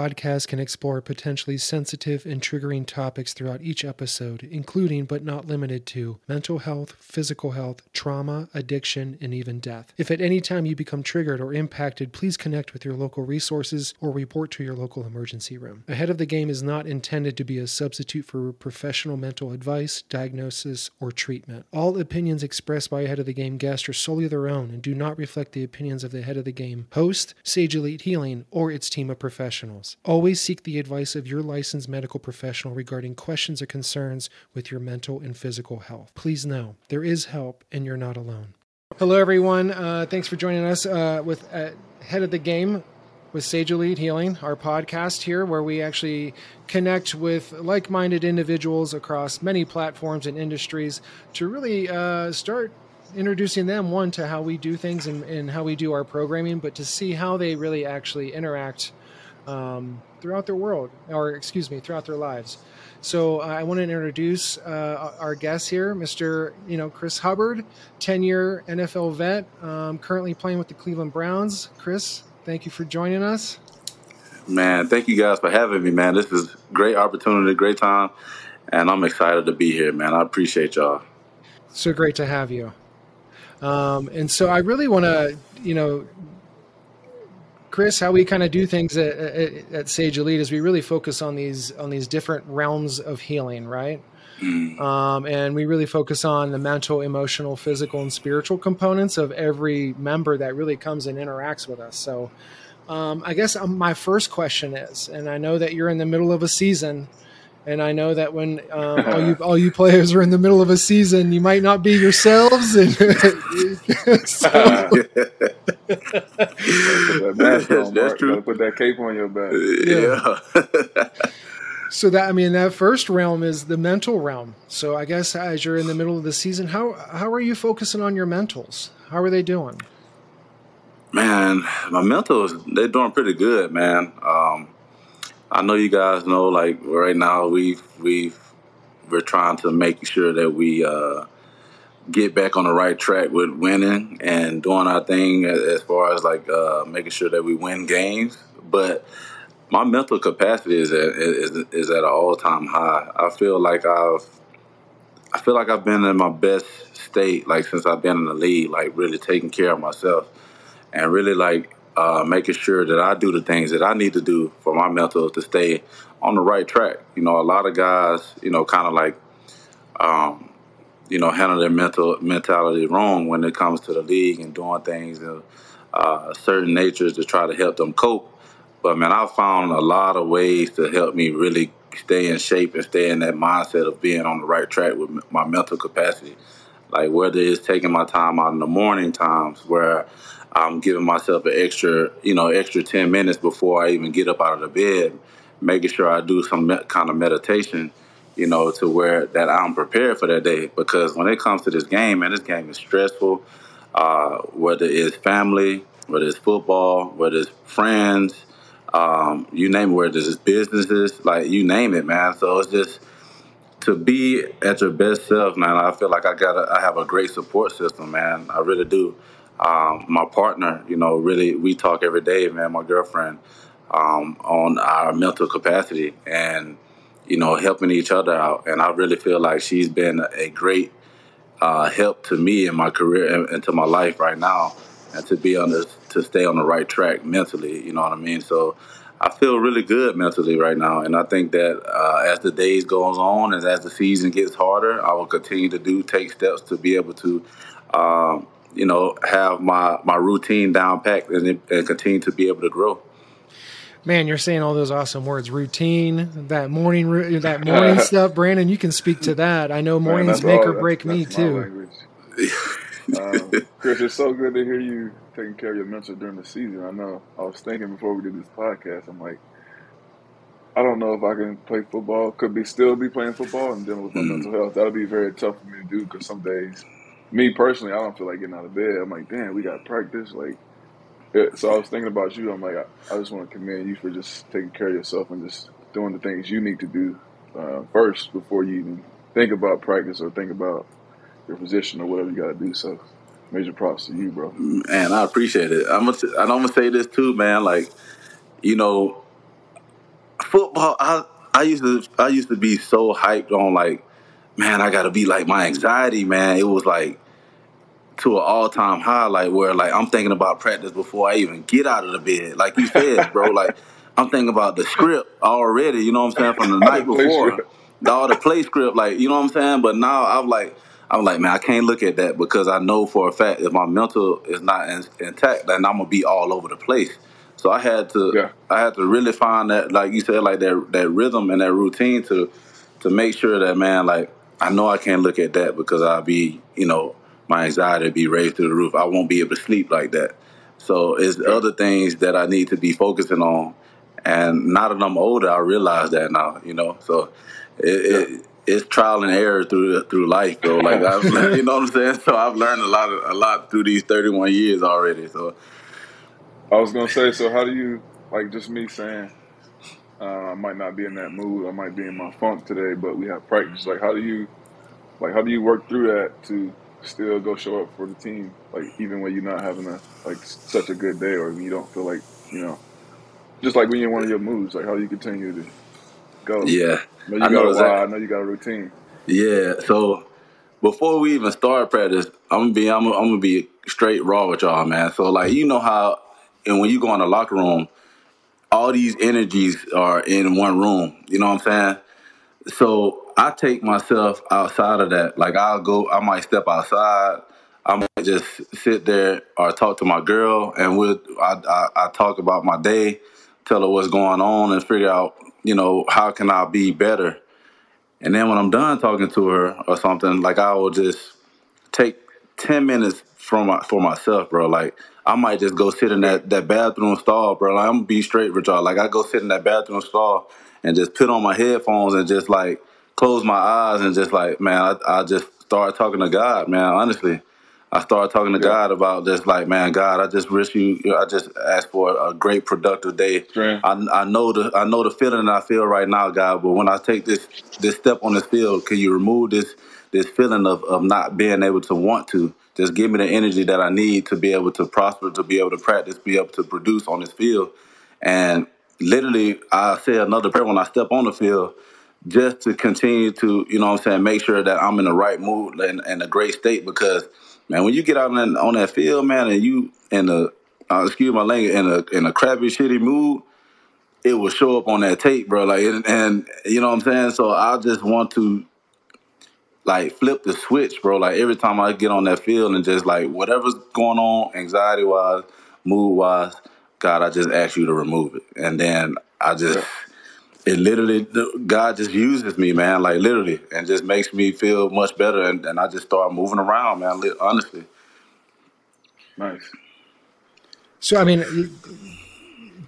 podcast can explore potentially sensitive and triggering topics throughout each episode, including but not limited to mental health, physical health, trauma, addiction, and even death. If at any time you become triggered or impacted, please connect with your local resources or report to your local emergency room. Ahead of the Game is not intended to be a substitute for professional mental advice, diagnosis, or treatment. All opinions expressed by Ahead of the Game guests are solely their own and do not reflect the opinions of the Ahead of the Game host, Sage Elite Healing, or its team of professionals. Always seek the advice of your licensed medical professional regarding questions or concerns with your mental and physical health. Please know there is help and you're not alone. Hello, everyone. Uh, thanks for joining us uh, with uh, Head of the Game with Sage Elite Healing, our podcast here, where we actually connect with like minded individuals across many platforms and industries to really uh, start introducing them, one, to how we do things and, and, how we do our programming, but to see how they really actually interact um, throughout their world, or excuse me, throughout their lives. So uh, I want to introduce uh, our guest here, Mr. You know Chris Hubbard, ten-year NFL vet, um, currently playing with the Cleveland Browns. Chris, thank you for joining us. Man, thank you guys for having me, man. This is great opportunity, great time, and I'm excited to be here, man. I appreciate y'all. So great to have you. Um, and so I really want to, you know, Chris, how we kind of do things at, at, at, Sage Elite is we really focus on these on these different realms of healing, right? Mm. Um, and we really focus on the mental, emotional, physical, and spiritual components of every member that really comes and interacts with us. So, um, I guess um, my first question is, and I know that you're in the middle of a season and I know that when um, all you all you players are in the middle of a season, you might not be yourselves. And so, that's, on, that's true. Put that cape on your back. Yeah. so that I mean, that first realm is the mental realm. So I guess as you're in the middle of the season, how how are you focusing on your mentals? How are they doing? Man, my mentals they're doing pretty good, man. Um, I know you guys know, like right now, we've we've we're trying to make sure that we uh, get back on the right track with winning and doing our thing as far as like uh, making sure that we win games. But my mental capacity is at is, is at an all time high. I feel like I've I feel like I've been in my best state like since I've been in the league, like really taking care of myself and really like uh, making sure that I do the things that I need to do for my mental to stay on the right track. You know, a lot of guys, you know, kind of like, um, you know, handle their mental mentality wrong when it comes to the league and doing things of uh, certain natures to try to help them cope. But man, I found a lot of ways to help me really stay in shape and stay in that mindset of being on the right track with my mental capacity. Like whether it's taking my time out in the morning times where I'm giving myself an extra, you know, extra 10 minutes before I even get up out of the bed, making sure I do some kind of meditation, you know, to where that I'm prepared for that day. Because when it comes to this game, man, this game is stressful. Uh, whether it's family, whether it's football, whether it's friends, um, you name it, whether it's businesses, like you name it, man. So it's just to be at your best self, man. I feel like I got, I have a great support system, man. I really do um, my partner, you know, really we talk every day, man. My girlfriend um, on our mental capacity and you know helping each other out, and I really feel like she's been a great uh, help to me in my career and, and, to my life right now, and to be on the to stay on the right track mentally. You know what I mean? So. I feel really good mentally right now, and I think that uh, as the days goes on and as the season gets harder, I will continue to do take steps to be able to um, you know, have my my routine down packed and, and continue to be able to grow. Man, you're saying all those awesome words. Routine, that morning, that morning stuff. Brandon, you can speak to that. I know mornings Man, make all, or break me too. um, Chris, it's so good to hear you taking care of your mental during the season. I know. I was thinking before we did this podcast. I'm like, I don't know if I can play football. Could be still be playing football and dealing with my mm. mental health. That'll be very tough for me to do because some days me personally, I don't feel like getting out of bed. I'm like, damn, we got practice. Like, it, so I was thinking about you. I'm like, I, I, just want to commend you for just taking care of yourself and just doing the things you need to do uh, first before you even think about practice or think about your position or whatever you got to do. So, major props to you, bro. And I appreciate it. I'm gonna, I'm gonna say this too, man. Like, you know, football, I I used to I used to be so hyped on like, man, I gotta be like my anxiety, man. It was like to an all time high, like where like I'm thinking about practice before I even get out of the bed. Like you said, bro, like I'm thinking about the script already, you know what I'm saying, from the night before. All the play script, like, you know what I'm saying? But now I'm like I'm like, man, I can't look at that because I know for a fact if my mental is not in, intact, then I'm gonna be all over the place. So I had to, Yeah. I had to really find that, like you said, like that that rhythm and that routine to to make sure that man, like I know I can't look at that because I'll be, you know, my anxiety be raised to the roof. I won't be able to sleep like that. So it's other things that I need to be focusing on. And now that I'm older, I realize that now, you know. So it, it it's trial and error through through life, though. Like I've, learned- you know what I'm saying. So I've learned a lot of, a lot through these 31 years already. So I was gonna say, so how do you like just me saying uh, I might not be in that mood, I might be in my funk today, but we have practice. Like how do you like how do you work through that to still go show up for the team? Like even when you're not having a like such a good day or you don't feel like, you know, just like when you're in one of your moods, like how you continue to go? yeah, I know you I got know a exactly. why, I know you got a routine. Yeah. So before we even start practice, I'm gonna be I'm gonna, I'm gonna be straight raw with y'all, man. So like you know how, and when you go in the locker room, all these energies are in one room. You know what I'm saying? So I take myself outside of that. Like I'll go, I might step outside. I might just sit there or talk to my girl, and we'll I, I, I talk about my day, tell her what's going on, and figure out you know how can I be better. And then when I'm done talking to her or something, like I will just take ten minutes from my, for myself, bro. Like I might just go sit in that, that bathroom stall, bro. Like, I'm gonna be straight with y'all. Like I go sit in that bathroom stall and just put on my headphones and just like close my eyes and just like, man, I, I just start talking to God, man. Honestly, I started talking to Yeah. God about just like, man, God, I just wish you. I just ask for a great productive day. I, I know the I know the feeling I feel right now, God. But when I take this this step on this field, can you remove this this feeling of of not being able to want to? Just give me the energy that I need to be able to prosper, to be able to practice, be able to produce on this field. And literally, I say another prayer when I step on the field, just to continue to, you know what I'm saying, make sure that I'm in the right mood and, and a great state because, man, when you get out in, on that field, man, and you in a, uh, excuse my language, in a, in a crappy, shitty mood, it will show up on that tape, bro. Like, and, and you know what I'm saying? So I just want to, like, flip the switch, bro. Like, every time I get on that field and just, like, whatever's going on, anxiety wise, mood wise, God, I just ask you to remove it. And then I just, Yeah. It literally God just uses me, man, like literally, and just makes me feel much better, and, and I just start moving around, man. Honestly, Nice. So I mean,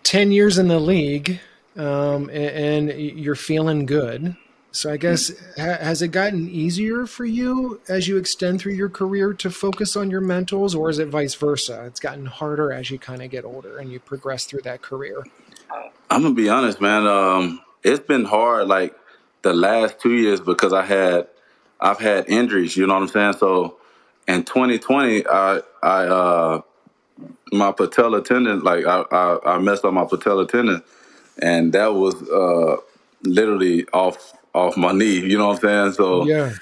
ten years in the league, um, a- and, you're feeling good. So I guess ha- has it gotten easier for you as you extend through your career to focus on your mentals, or is it vice versa? It's gotten harder as you kind of get older and you progress through that career. I'm gonna be honest, man. Um, it's been hard, like the last two years, because I had I've had injuries. You know what I'm saying? So in 2020, I I uh, my patella tendon, like I, I I messed up my patella tendon, and that was uh, literally off off my knee. You know what I'm saying? So. Yeah.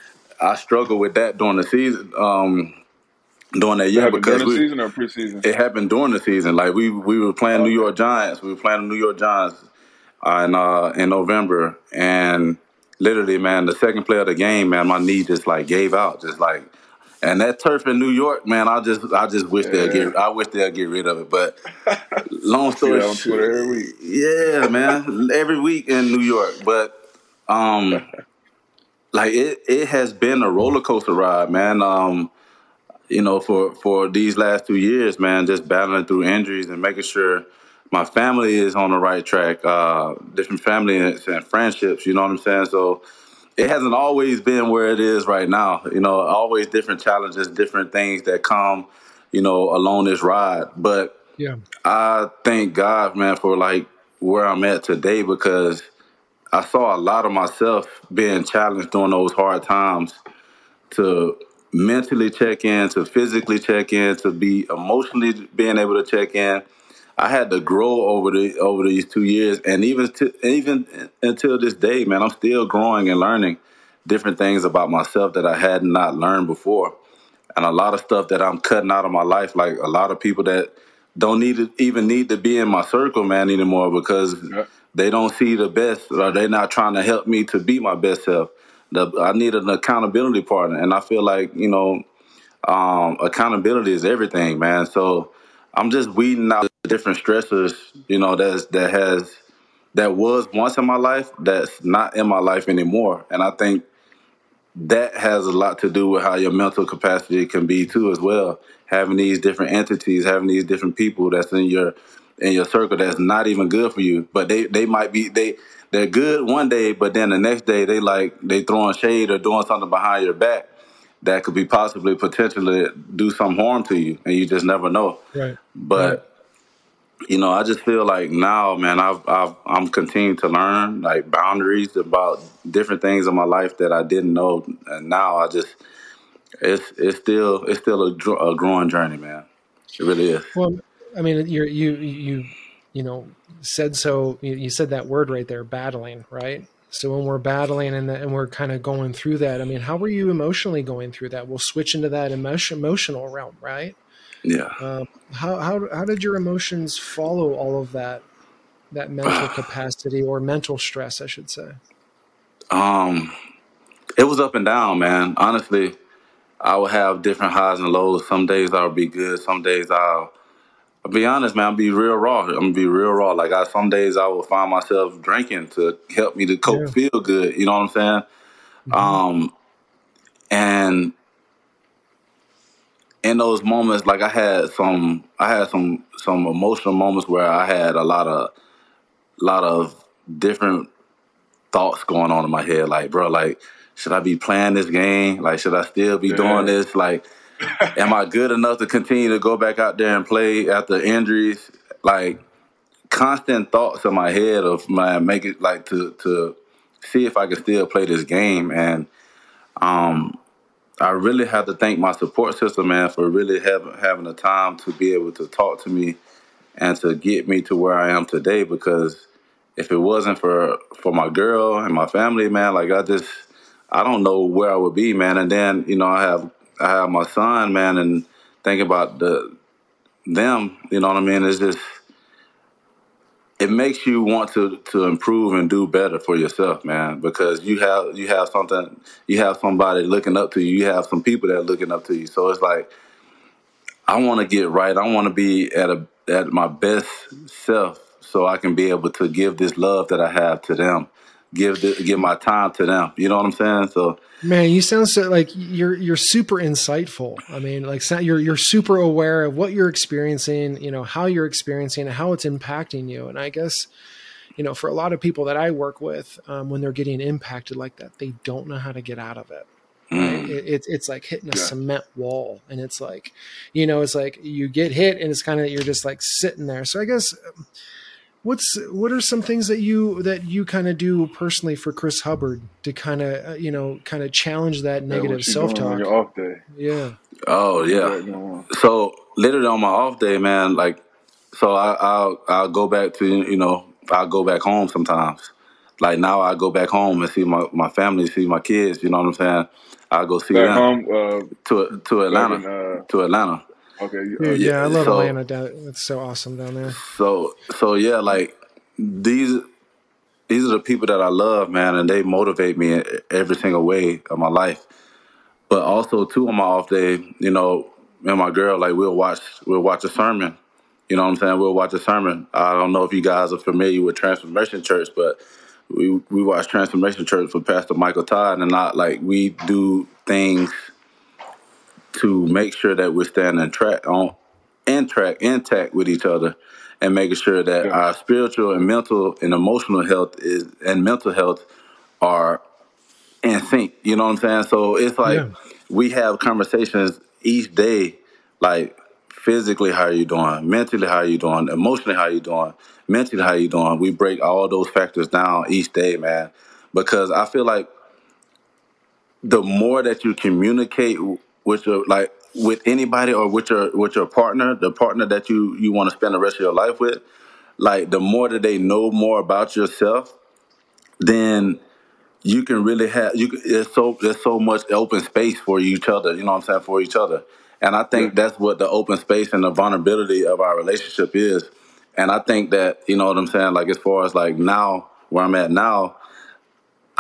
I struggled with that during the season, um, during that year because during the we, season or preseason? it happened during the season. Like we we were playing New York Giants. We were playing the New York Giants uh, in uh, in November, and literally, man, the second play of the game, man, my knee just like gave out, just like. And that turf in New York, man, I just I just wish they'd get I wish they'd get rid of it. But long story on short, every week. yeah, man. Every week in New York. But um like it it has been a roller coaster ride, man. Um, you know, for for these last two years, man, just battling through injuries and making sure my family is on the right track, uh, different families and friendships, you know what I'm saying? So it hasn't always been where it is right now. You know, always different challenges, different things that come, you know, along this ride. But Yeah. I thank God, man, for like where I'm at today because I saw a lot of myself being challenged during those hard times to mentally check in, to physically check in, to be emotionally being able to check in. I had to grow over the over these two years, and even to, even until this day, man, I'm still growing and learning different things about myself that I had not learned before, and a lot of stuff that I'm cutting out of my life. Like a lot of people that don't need to even need to be in my circle, man, anymore because Yeah. they don't see the best, or they're not trying to help me to be my best self. The, I need an accountability partner, and I feel like you know um, accountability is everything, man. So I'm just weeding out different stressors, you know, that's that has that was once in my life that's not in my life anymore. And I think that has a lot to do with how your mental capacity can be too as well. Having these different entities, having these different people that's in your in your circle that's not even good for you. But they they might be they they're good one day, but then the next day they like they throwing shade or doing something behind your back that could be possibly potentially do some harm to you and you just never know. Right. But you know, I just feel like now, man, I've, I've I'm continuing to learn like boundaries about different things in my life that I didn't know, and now I just it's it's still it's still a, a growing journey, man. It really is. Well, I mean, you're, you you you know said so. You, said that word right there, battling, right? So when we're battling and that, and we're kind of going through that, I mean, how were you emotionally going through that? We'll switch into that emotion, emotional realm, right? Yeah. Um, how how how did your emotions follow all of that that mental capacity or mental stress, I should say? Um, it was up and down, man. Honestly, I would have different highs and lows. Some days I'll be good. Some days I'll. I'll be honest, man. I'll be real raw. I'm gonna be real raw. Like I, some days I will find myself drinking to help me to cope, Yeah. feel good. You know what I'm saying? Mhm. Um, and in those moments, like I had some, I had some some emotional moments where I had a lot of, lot of different thoughts going on in my head. Like, bro, like, should I be playing this game? Like, should I still be Yeah. doing this? Like, am I good enough to continue to go back out there and play after injuries? Like, constant thoughts in my head of my make it like to to see if I can still play this game. And um, I really have to thank my support system, man, for really having having the time to be able to talk to me and to get me to where I am today. Because if it wasn't for for my girl and my family, man, like I just I don't know where I would be, man. And then you know I have I have my son, man, and thinking about the them, you know what I mean? It's just it makes you want to to improve and do better for yourself, man, because you have you have something you have somebody looking up to you, you have some people that are looking up to you. So it's like I want to get right. I want to be at a at my best self so I can be able to give this love that I have to them. Give the, give my time to them. You know what I'm saying? So Man, you sound so like you're you're super insightful. I mean, like you're you're super aware of what you're experiencing, you know, how you're experiencing, it, how it's impacting you. And I guess, you know, for a lot of people that I work with, um, when they're getting impacted like that, they don't know how to get out of it. Right? mm, It, it's it's like hitting a Yeah. cement wall, and it's like, you know, it's like you get hit, and it's kind of you're just like sitting there. So I guess. What's what are some things that you that you kind of do personally for Chris Hubbard to kind of uh, you know kind of challenge that negative what you self doing on talk? your off day? Yeah. oh yeah. So literally on my off day, man, like so I, I'll I'll go back to you know I'll go back home sometimes. Like now I go back home and see my, my family, see my kids. You know what I'm saying? I go see Back them home, uh, to to Atlanta in, uh, to Atlanta. Okay, Dude, uh, yeah, I love so- Atlanta. Down, it's so awesome down there. So so yeah, like these these are the people that I love, man, and they motivate me in every single way of my life. But also too on my off day, you know, and my girl, like we'll watch we'll watch a sermon. You know what I'm saying? We'll watch a sermon. I don't know if you guys are familiar with Transformation Church, but we we watch Transformation Church with Pastor Michael Todd, and not like we do things to make sure that we're standing track on in track intact with each other and making sure that Yeah. our spiritual and mental and emotional health is and mental health are in sync. You know what I'm saying? So it's like Yeah. we have conversations each day, like physically how are you doing, mentally how are you doing, emotionally how are you doing, mentally how are you doing. We break all those factors down each day, man. Because I feel like the more that you communicate with your like with anybody or with your with your partner, the partner that you you want to spend the rest of your life with, like the more that they know more about yourself, then you can really have you. Can, there's so there's so much open space for each other. You know what I'm saying for each other, and I think Yeah. that's what the open space and the vulnerability of our relationship is. And I think that you know what I'm saying. Like as far as like now where I'm at now,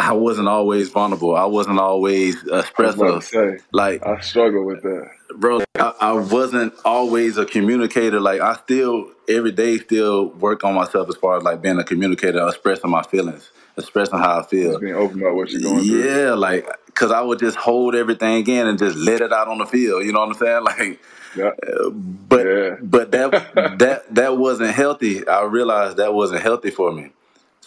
I wasn't always vulnerable. I wasn't always I was about to expressive. Like I struggle with that. bro I, I wasn't always a communicator like i still every day still work on myself as far as like being a communicator expressing my feelings expressing how i feel Just being open about what you're going through. yeah like because i would just hold everything in and just let it out on the field you know what i'm saying like Yeah. but Yeah. but that that that wasn't healthy i realized that wasn't healthy for me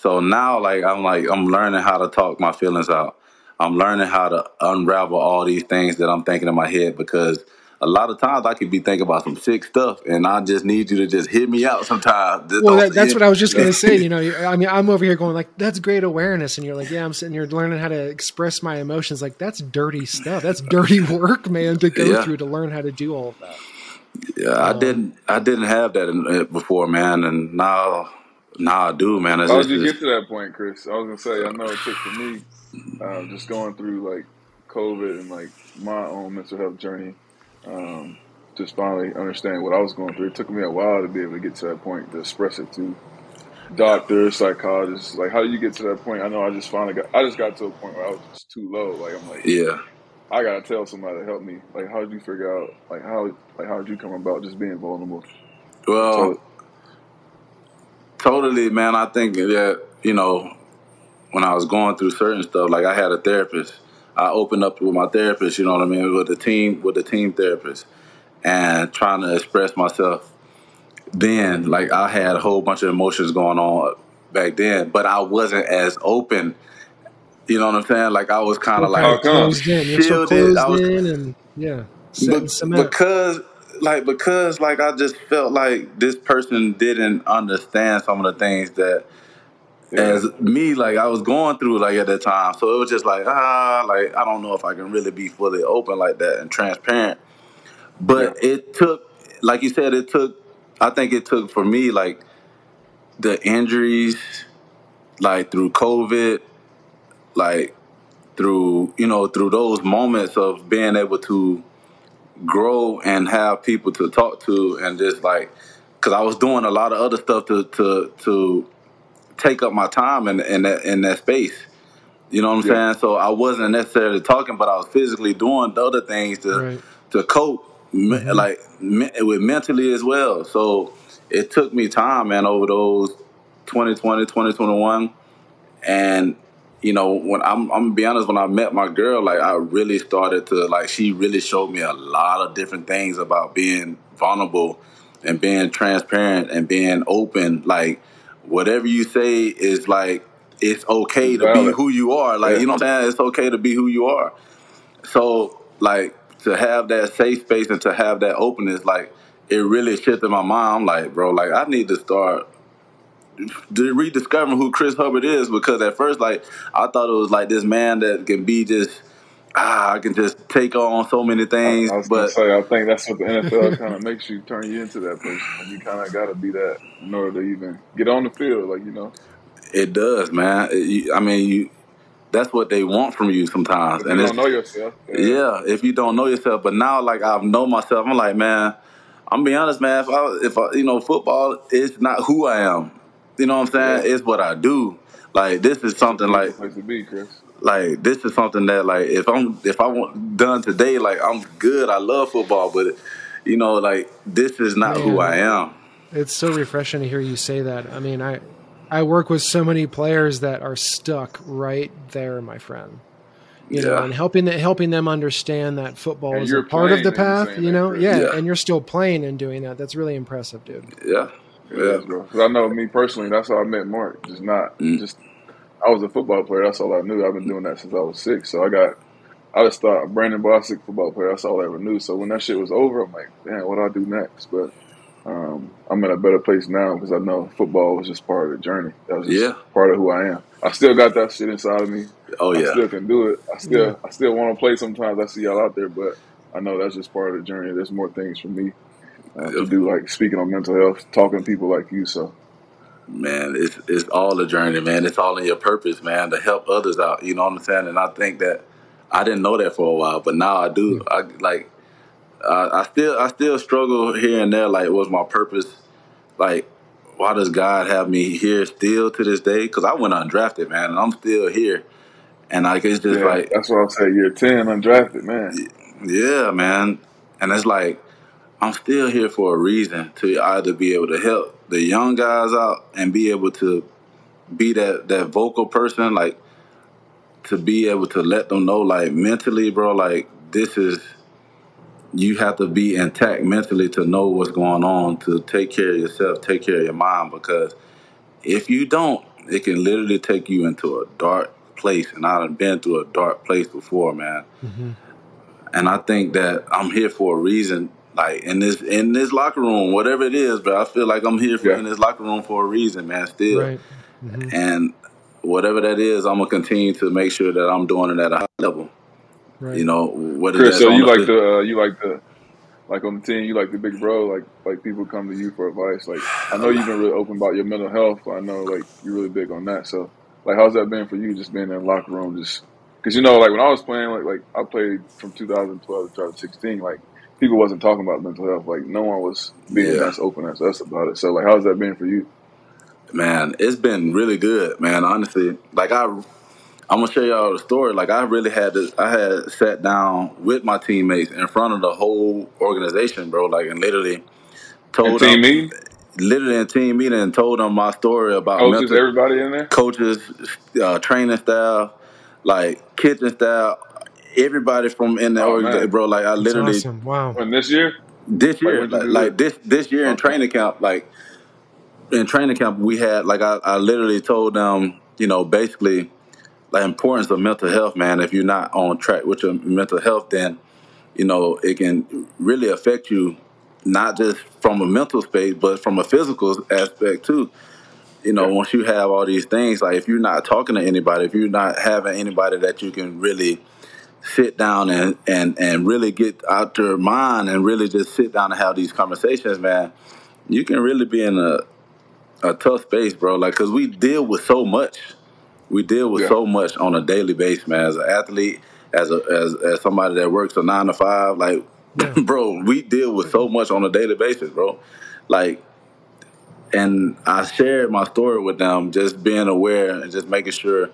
so now like i'm like i'm learning how to talk my feelings out i'm learning how to unravel all these things that i'm thinking in my head because a lot of times I could be thinking about some sick stuff, and I just need you to just hit me out sometimes. Just Well, that, that's what I was just going to say. You know, I mean, I'm over here going like, "That's great awareness," and you're like, "Yeah, I'm sitting here learning how to express my emotions." Like, that's dirty stuff. That's dirty work, man, to go Yeah. through to learn how to do all of that. Yeah, I Um, didn't. I didn't have that in, uh, before, man, and now, now dude, man. How did you get to that point, Chris? I was gonna say, I know it took for me, uh, just going through like COVID and like my own mental health journey, um, just finally understanding what I was going through. It took me a while to be able to get to that point to express it to doctors, psychologists. Like, how do you get to that point? I know I just finally got. I just got to a point where I was just too low. Like, I'm like, yeah. I gotta tell somebody to help me. Like, how did you figure out? Like, how like how did you come about just being vulnerable? Well, totally, man. I think that you know when I was going through certain stuff, like I had a therapist. I opened up with my therapist. You know what I mean, with the team, with the team therapist, and trying to express myself. Then, like I had a whole bunch of emotions going on back then, but I wasn't as open. You know what I'm saying? Like I was kind of like kind How of come? closed in. You're so shielded. I was in, and yeah, because like because like I just felt like this person didn't understand some of the things that yeah, as me like I was going through like at that time. So it was just like ah like I don't know if I can really be fully open like that and transparent. yeah, But it took like you said it took I think it took for me like the injuries like through COVID like through you know through those moments of being able to grow and have people to talk to and just like because I was doing a lot of other stuff to to to take up my time in in that in that space. You know what I'm yeah, saying? So I wasn't necessarily talking, but I was physically doing the other things to Right. to cope, me- hmm like me- with mentally as well. So it took me time, man, over those 2020, 2021 and you know when I'm I'm gonna be honest when I met my girl like I really started to like she really showed me a lot of different things about being vulnerable and being transparent and being open. Like whatever you say is like it's okay to be who you are. Like Yeah, you know what I'm saying? It's okay to be who you are. So like to have that safe space and to have that openness like it really shifted my mind. I'm like bro like I need to start rediscovering who Chris Hubbard is because at first, like I thought it was like this man that can be just ah, I can just take on so many things, I was but say, I think that's what the NFL kind of makes you turn you into that person. You kind of got to be that in order to even get on the field. Like you know, it does, man. It- you- I mean, you that's what they want from you sometimes, if you and don't know yourself, yeah, yeah, if you don't know yourself. But now, like I know myself, I'm like, man, I'm be honest, man. If I, if I, you know, football is not who I am. You know what I'm yeah, saying? It's what I do. Like this is something like to be, Chris. like this is something that like if I'm if I want done today, like I'm good. I love football, but you know, like this is not who I am. it's so refreshing to hear you say that. I mean, I I work with so many players that are stuck right there, my friend. You know, and helping that helping them understand that football And is a part of the path. You know, yeah, yeah, and you're still playing and doing that. That's really impressive, dude. yeah, It yeah. is, bro. 'Cause I know me personally, that's how I met Mark. Just not Mm. just. I was a football player. That's all I knew. I've been doing that since I was six. So I got. I just thought Brandon Bostick, football player. That's all I ever knew. So when that shit was over, I'm like, damn, what do I do next? But um, I'm in a better place now because I know football was just part of the journey. That was just Yeah. part of who I am. I still got that shit inside of me. Oh I yeah. still can do it. I Yeah. still I still want to play sometimes. I see y'all out there, but I know that's just part of the journey. There's more things for me to do, like speaking on mental health, talking to people like you. So, man, it's it's all a journey, man. It's all in your purpose, man, to help others out. You know what I'm saying? And I think that I didn't know that for a while, but now I do. I like. Uh, I still I still struggle here and there. Like, what's my purpose? Like, why does God have me here still to this day? Because I went undrafted, man, and I'm still here. And like, it's just yeah, like that's what I say. Year ten, undrafted, man. Yeah, man. And it's like I'm still here for a reason to either be able to help the young guys out and be able to be that that vocal person, like to be able to let them know, like mentally, bro, like this is you have to be intact mentally to know what's going on, to take care of yourself, take care of your mind, because if you don't, it can literally take you into a dark place. And I've been through a dark place before, man. Mm-hmm. And I think that I'm here for a reason. Like in this in this locker room, whatever it is, but I feel like I'm here for yeah. in this locker room for a reason, man. Still, right. mm-hmm. and whatever that is, I'm gonna continue to make sure that I'm doing it at a high level. Right. You know, what Chris, so you like the uh, you like the like on the team, you like the big bro, like like people come to you for advice. Like I know you've been really open about your mental health. I know like you're really big on that. So like, how's that been for you? Just being in the locker room, just because you know, like when I was playing, like like I played from 2012 to 2016. Like people wasn't talking about mental health. Like no one was being yeah. as open as us about it. So like, how's that been for you? Man, it's been really good, man. Honestly, like I I'm gonna show y'all the story. Like I really had to, I had sat down with my teammates in front of the whole organization, bro. Like and literally told team them, meeting, literally in team meeting, and told them my story about coaches, mental, everybody in there, coaches, uh, training staff, like kitchen staff, everybody from in the oh, organization, bro. Like I literally, awesome. wow. And this year, this year, like, like this this year okay. in training camp, like in training camp, we had like I, I literally told them, you know, basically the importance of mental health, man. If you're not on track with your mental health, then you know it can really affect you, not just from a mental space, but from a physical aspect too. You know, yeah. once you have all these things, like if you're not talking to anybody, if you're not having anybody that you can really sit down and and and really get out your mind and really just sit down and have these conversations, man, you can really be in a a tough space, bro. Like, cause we deal with so much we deal with yeah. so much on a daily basis, man. As an athlete, as a as as somebody that works a nine to five, like, yeah. bro, we deal with so much on a daily basis, bro. Like, and I shared my story with them, just being aware and just making sure.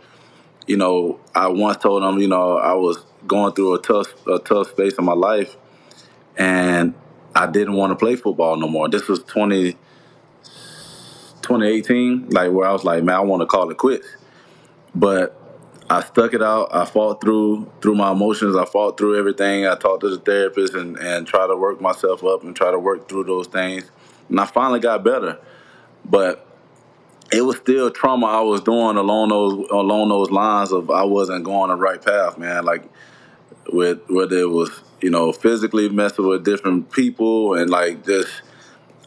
You know, I once told them, you know, I was going through a tough a tough space in my life, and I didn't want to play football no more. This was 20, 2018, like where I was like, man, I want to call it quits. But I stuck it out. I fought through through my emotions. I fought through everything. I talked to the therapist and and try to work myself up and try to work through those things. And I finally got better. But it was still trauma I was doing along those along those lines of I wasn't going the right path, man. Like with whether it was you know physically messing with different people and like just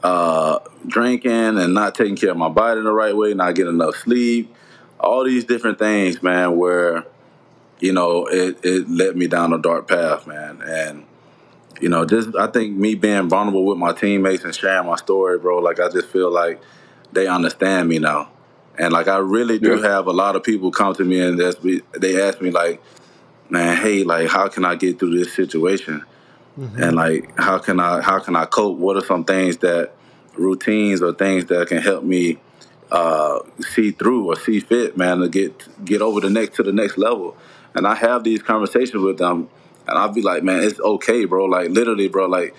uh, drinking and not taking care of my body in the right way, not getting enough sleep all these different things, man, where, you know, it, it led me down a dark path, man. And, you know, just I think me being vulnerable with my teammates and sharing my story, bro, like I just feel like they understand me now. And like I really do yeah. have a lot of people come to me and they ask me like, man, hey, like how can I get through this situation? Mm-hmm. And like how can I how can I cope? What are some things that routines or things that can help me uh, see through or see fit, man, to get get over the next to the next level. And I have these conversations with them, and I'll be like, man, it's okay, bro. Like literally, bro. Like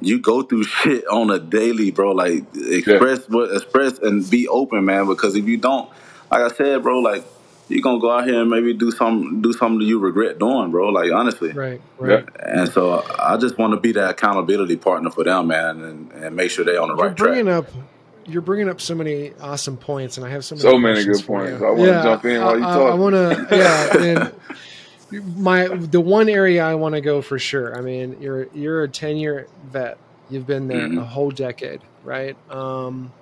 you go through shit on a daily, bro. Like express yeah. what express and be open, man. Because if you don't, like I said, bro, like you're gonna go out here and maybe do some do something that you regret doing, bro. Like honestly, right, right. And so I just want to be that accountability partner for them, man, and, and make sure they're on the You're right track. Bringing up you're bringing up so many awesome points, and I have so many so many good points. I want to yeah, jump in while you talk. I, want to, yeah. And my the one area I want to go for sure. I mean, you're you're a ten year vet. You've been there mm-hmm. a whole decade, right? Um,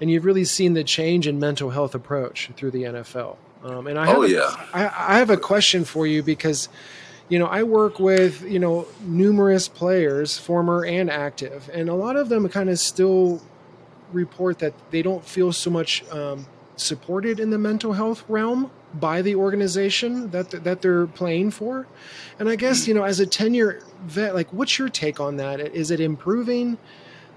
and you've really seen the change in mental health approach through the NFL. Um, and I have oh a, yeah, I, I have a question for you because you know, I work with, you know, numerous players, former and active, and a lot of them kind of still report that they don't feel so much um, supported in the mental health realm by the organization that that they're playing for. And I guess, you know, as a 10-year vet, like what's your take on that? Is it improving?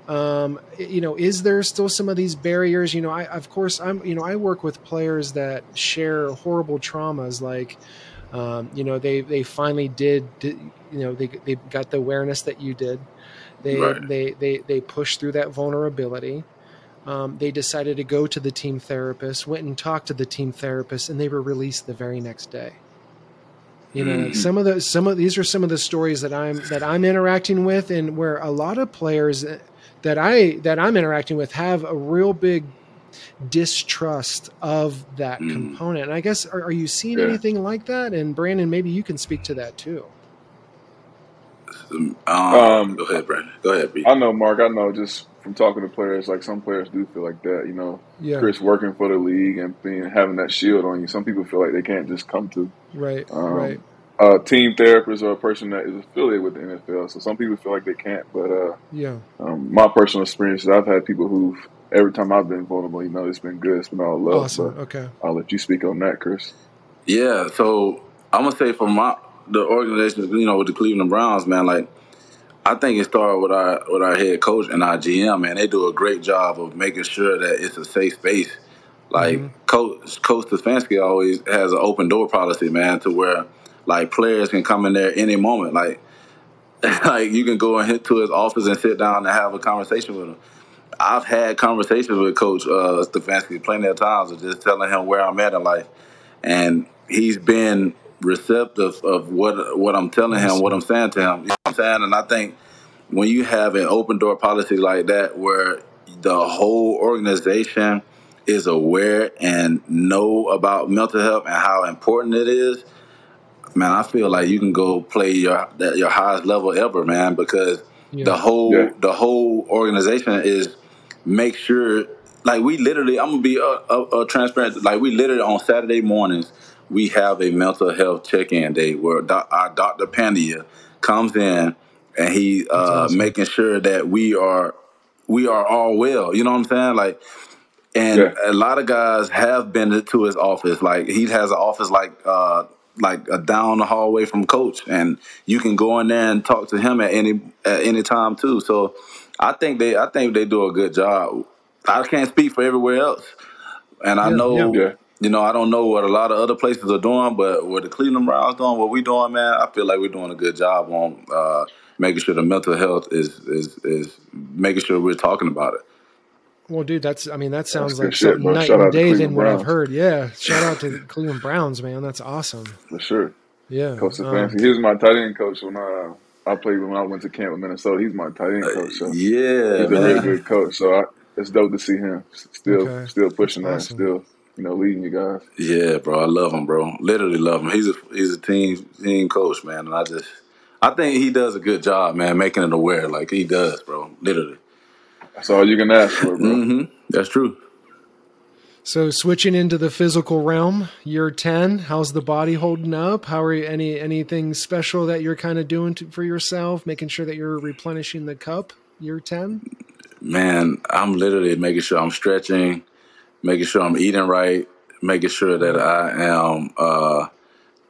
Um, you know, is there still some of these barriers? You know, I of course I'm, you know, I work with players that share horrible traumas like um, you know, they they finally did, did, you know, they they got the awareness that you did. They right. they they they pushed through that vulnerability. Um, they decided to go to the team therapist, went and talked to the team therapist, and they were released the very next day. You know, mm. some of the some of these are some of the stories that I'm that I'm interacting with, and where a lot of players that I that I'm interacting with have a real big distrust of that mm. component. And I guess are, are you seeing yeah. anything like that? And Brandon, maybe you can speak to that too. Um, um, go ahead, Brandon. Go ahead, B. I know, Mark. I know just from talking to players, like some players do feel like that. You know, yeah. Chris working for the league and being having that shield on you. Some people feel like they can't just come to right, um, right. A team therapist or a person that is affiliated with the NFL. So some people feel like they can't, but uh, yeah. Um, my personal experience is I've had people who've every time I've been vulnerable, you know, it's been good. It's been all love. Awesome. okay. I'll let you speak on that, Chris. Yeah. So I'm gonna say for my the organization, you know, with the Cleveland Browns, man, like I think it started with our with our head coach and our GM, man. They do a great job of making sure that it's a safe space. Like mm-hmm. Coach Coach Stefanski always has an open door policy, man, to where like players can come in there any moment. Like like you can go and hit to his office and sit down and have a conversation with him. I've had conversations with Coach uh, Stefanski plenty of times of just telling him where I'm at in life, and he's been receptive of what what I'm telling him, what I'm saying to him. You know what I'm saying? And I think when you have an open door policy like that, where the whole organization is aware and know about mental health and how important it is, man, I feel like you can go play your your highest level ever, man, because yeah. the whole yeah. the whole organization is make sure like we literally i'm gonna be a, a, a transparent like we literally on saturday mornings we have a mental health check-in day where doc, our dr pandia comes in and he uh, awesome. making sure that we are we are all well you know what i'm saying like and yeah. a lot of guys have been to his office like he has an office like uh like a down the hallway from coach and you can go in there and talk to him at any at any time too so I think they I think they do a good job. I can't speak for everywhere else, and I yeah, know yeah. You know I don't know what a lot of other places are doing, but what the Cleveland Browns doing, what we doing, man, I feel like we're doing a good job on uh, making sure the mental health is is is making sure we're talking about it. Well, dude, that's I mean that sounds like shit, night shout and day than what Browns. I've heard. Yeah, shout out to the Cleveland Browns, man. That's awesome. For sure. Yeah, Coach um, He was my tight end coach when I I played when I went to camp with Minnesota. He's my tight end uh, coach. So yeah, he's man. a really good coach. So I, it's dope to see him still, okay. still pushing that, still you know leading you guys. Yeah, bro, I love him, bro. Literally love him. He's a he's a team team coach, man, and I just I think he does a good job, man, making it aware like he does, bro. Literally. That's all you can ask for, bro. Mm-hmm. That's true. So switching into the physical realm, year ten, how's the body holding up? How are you, any anything special that you're kind of doing to, for yourself, making sure that you're replenishing the cup? Year ten. Man, I'm literally making sure I'm stretching, making sure I'm eating right, making sure that I am uh,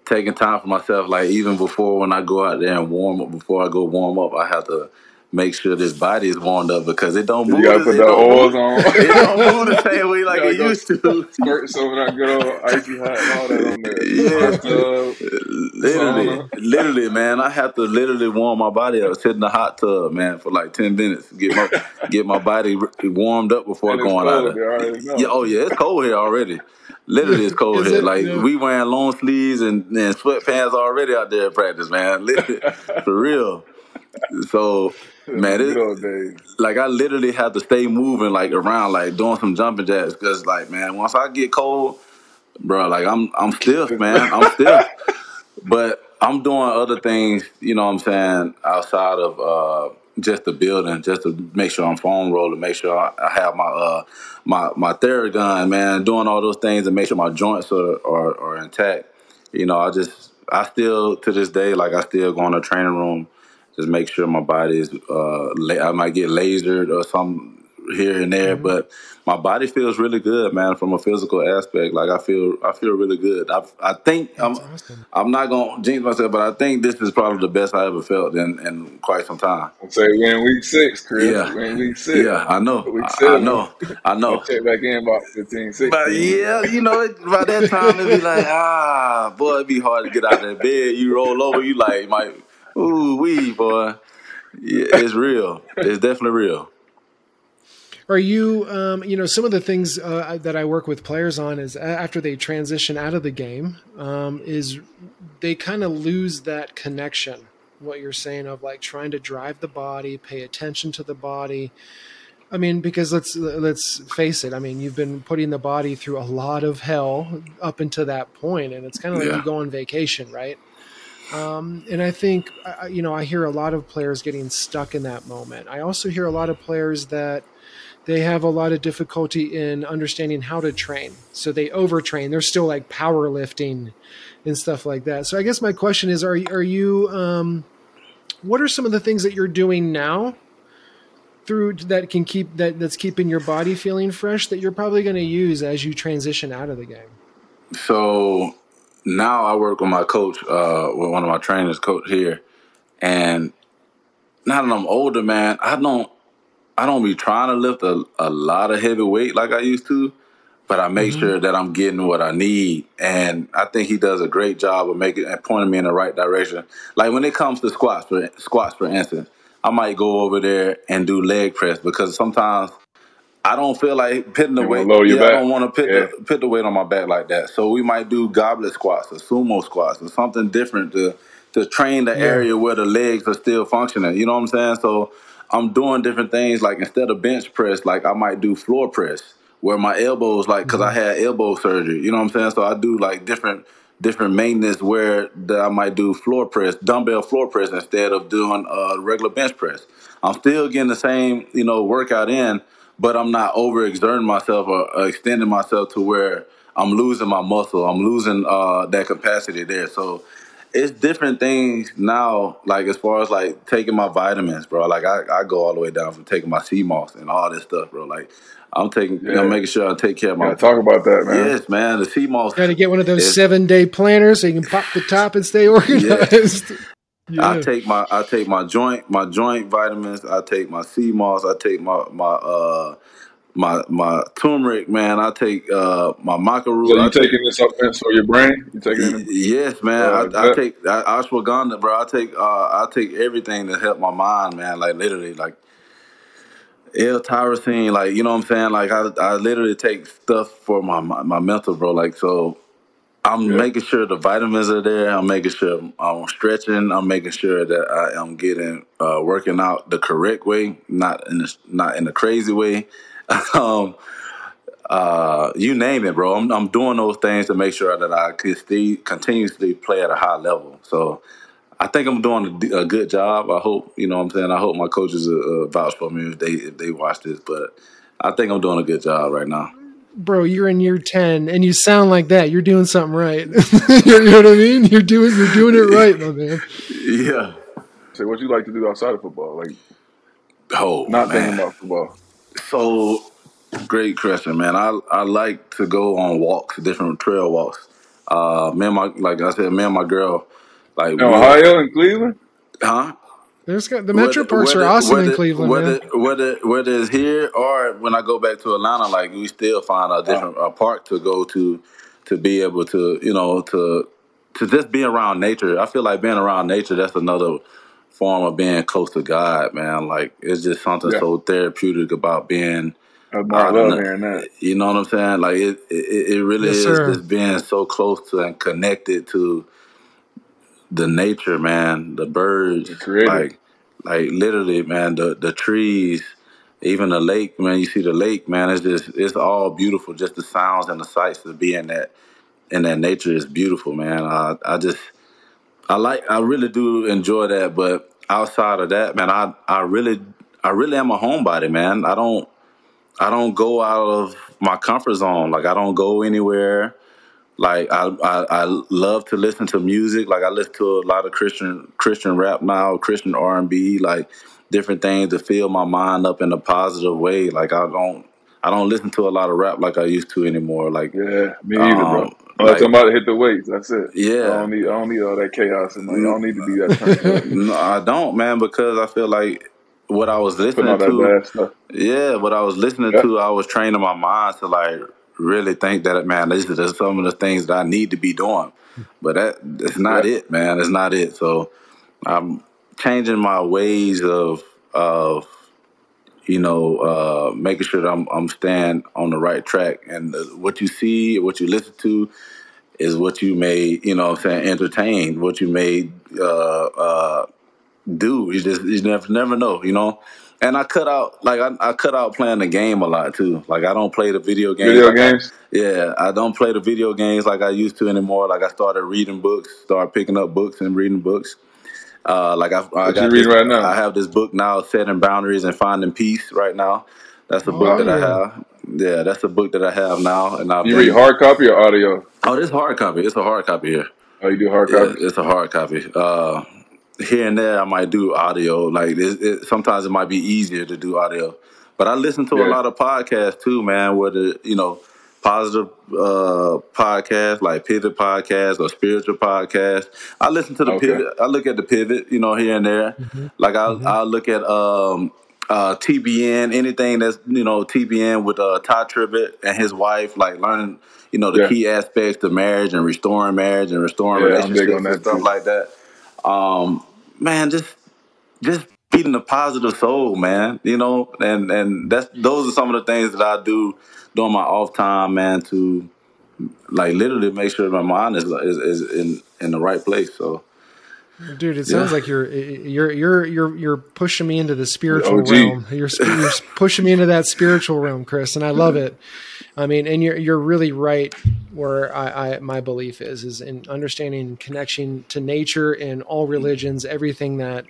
taking time for myself. Like even before when I go out there and warm up, before I go warm up, I have to make sure this body is warmed up because it don't move. You gotta put the oils on. it don't move the same way like it used to. Squirt some of that good old icy hot and all that on there. Yeah, literally, literally, man. I have to literally warm my body up, sit in the hot tub, man, for like ten minutes, get my get my body warmed up before and going out. Yeah, oh yeah, it's cold here already. Literally, it's cold here. It? Like yeah. we wearing long sleeves and, and sweatpants already out there at practice, man. Literally, for real. So man, it, like I literally have to stay moving like around, like doing some jumping jacks, because like man, once I get cold, bro, like I'm I'm stiff, man, I'm stiff. But I'm doing other things, you know what I'm saying, outside of uh, just the building, just to make sure I'm foam rolling, make sure I have my uh, my my Theragun, man, doing all those things to make sure my joints are, are, are intact. You know, I just I still to this day, like I still go in the training room, just make sure my body is. Uh, la- I might get lasered or some here and there, mm-hmm. but my body feels really good, man, from a physical aspect. Like I feel, I feel really good. I, I think That's I'm, awesome. I'm not gonna jinx myself, but I think this is probably the best I ever felt in, in quite some time. I'll say we in week six, Chris. Yeah, we in week six. Yeah, I know. Week I, I know. I know. I'll check back in about 15, 16. But yeah, you know, by that time it'd be like, ah, boy, it'd be hard to get out of that bed. You roll over, you like, my, ooh, wee, boy. Yeah, it's real. It's definitely real. Are you, um, you know, some of the things uh, that I work with players on is after they transition out of the game, um, is they kind of lose that connection. What you're saying of like trying to drive the body, pay attention to the body. I mean, because let's let's face it. I mean, you've been putting the body through a lot of hell up until that point, and it's kind of like yeah. you go on vacation, right? Um, and I think, you know, I hear a lot of players getting stuck in that moment. I also hear a lot of players that they have a lot of difficulty in understanding how to train. So they overtrain. They're still like powerlifting and stuff like that. So I guess my question is, are are you? Um, what are some of the things that you're doing now through that can keep that that's keeping your body feeling fresh that you're probably going to use as you transition out of the game? So now I work with my coach, uh, with one of my trainers, coach here, and now that I'm older, man, I don't I don't be trying to lift a, a lot of heavy weight like I used to, but I make mm-hmm. sure that I'm getting what I need. And I think he does a great job of making and pointing me in the right direction. Like when it comes to squats, for squats, for instance, I might go over there and do leg press because sometimes I don't feel like pitting the weight. Yeah, back. I don't want to put yeah. the, put the weight on my back like that. So we might do goblet squats or sumo squats or something different to to train the yeah. area where the legs are still functioning. You know what I'm saying? So I'm doing different things. Like instead of bench press, like I might do floor press where my elbows, like, because I mm-hmm. had elbow surgery. You know what I'm saying? So I do like different different maintenance where that I might do floor press, dumbbell floor press instead of doing uh, regular bench press. I'm still getting the same, you know, workout in, but I'm not overexerting myself or, or extending myself to where I'm losing my muscle. I'm losing uh, that capacity there. So it's different things now, like as far as like taking my vitamins, bro. Like I, I go all the way down from taking my sea moss and all this stuff, bro. Like I'm taking, yeah. you know, making sure I take care of my. talk about that, man. Yes, man. The sea moss. Got to get one of those seven day planners so you can pop the top and stay organized. Yeah. yeah. I take my I take my joint my joint vitamins. I take my sea moss. I take my my uh my my turmeric, man. I take uh my maca root. So you taking this supplements for your brain? You taking it? Yes, man. I, I, take I, ashwagandha, bro. I take uh I take everything to help my mind, man. Like literally, like L-tyrosine, like you know what I'm saying. Like I I literally take stuff for my my, my mental, bro. Like so. I'm yeah. making sure the vitamins are there. I'm making sure I'm stretching. I'm making sure that I am getting uh, working out the correct way, not in the, not in a crazy way. um, uh, you name it, bro. I'm, I'm, doing those things to make sure that I can stay, continuously play at a high level. So I think I'm doing a, a, good job. I hope, you know what I'm saying? I hope my coaches uh, vouch for me if they if they watch this, but I think I'm doing a good job right now. Bro, you're in year 10 and you sound like that. You're doing something right. you know what I mean? You're doing you're doing it right, my man. Yeah. So what you like to do outside of football? Like Oh, not man. thinking about football. So great question, man. I I like to go on walks, different trail walks. Uh, me and my like I said, me and my girl, like in Ohio and Cleveland, huh? There's got the metro whether, parks whether, are awesome whether, in Cleveland. Whether, whether whether it's here or when I go back to Atlanta, like we still find a different a park to go to to be able to you know to to just be around nature. I feel like being around nature that's another form of being close to God, man. Like it's just something yeah. so therapeutic about being. Uh, I love hearing that. You know what I'm saying? Like it, it, it really yes, is sir. just being so close to and connected to the nature, man. The birds, like, like literally, man. The the trees, even the lake, man. You see the lake, man. It's just it's all beautiful. Just the sounds and the sights of being that in that nature is beautiful, man. I I just I like I really do enjoy that, but outside of that, man, I I really I really am a homebody, man. I don't I don't go out of my comfort zone. Like I don't go anywhere Like I, I I love to listen to music. Like I listen to a lot of Christian Christian rap now, Christian R and B, like different things to fill my mind up in a positive way. Like I don't I don't listen to a lot of rap like I used to anymore. Like Yeah, me either, bro. Um, um, I'm about to hit the weights. That's it. I yeah. don't need. I don't need all that chaos and like, I don't need to be that. No, I don't, man, because I feel like what I was listening to, yeah, what I was listening Yeah. to, I was training my mind to like really think that, man, this is some of the things that I need to be doing. But that it's not Yeah. it, man. It's not it. So I'm changing my ways of of you know uh, making sure that I'm I'm staying on the right track. And uh, what you see, what you listen to, is what you may, you know, I'm saying entertain. What you may uh, uh, do. You just you never never know, you know. And I cut out like I, I cut out playing the game a lot too. Like I don't play the video games. Video like I- games. yeah, I don't play the video games like I used to anymore. Like I started reading books, started picking up books and reading books. Uh, like I, I got this, right now? I have this book now, setting boundaries and finding peace. Right now, that's the Oh, book that I have. Yeah, that's the book that I have now, and I've You been. read hard copy or audio? Oh, this hard copy. It's a hard copy here. Oh, you do hard Yeah, copy. it's a hard copy. Uh, here and there, I might do audio. Like it, it, sometimes it might be easier to do audio, but I listen to a lot of podcasts too, man. Where the you know positive uh podcasts like pivot podcasts or spiritual podcasts. I listen to the Okay. pivot. I look at the pivot, you know, here and there. Like I I look at um uh TBN, anything that's you know TBN with uh Todd Tribbett and his wife, like learning you know the Yeah. key aspects to marriage and restoring marriage and restoring Yeah, relationships and stuff too. like that. Um, man, just just feeding a positive soul, man. You know, and and that's those are some of the things that I do during my off time, man, to like literally make sure my mind is is, is in in the right place. So Dude, it sounds Yeah. like you're you're you're you're you're pushing me into the spiritual OG. realm. You're, you're pushing me into that spiritual realm, Chris, and I love it. I mean, and you're you're really right where I, I my belief is is in understanding connection to nature in all religions. Everything that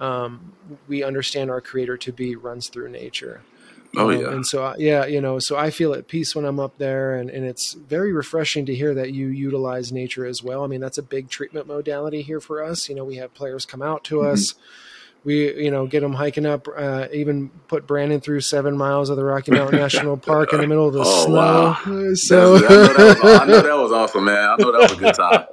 um, we understand our Creator to be runs through nature. Oh Um, yeah, And so, I- yeah, you know, so I feel at peace when I'm up there, and, and it's very refreshing to hear that you utilize nature as well. I mean, that's a big treatment modality here for us. You know, we have players come out to Mm-hmm. us. We, you know, get them hiking up. Uh, even put Brandon through seven miles of the Rocky Mountain National Park in the middle of the Oh, snow. wow. So, I, know that was, I know that was awesome, man. I know that was a good time.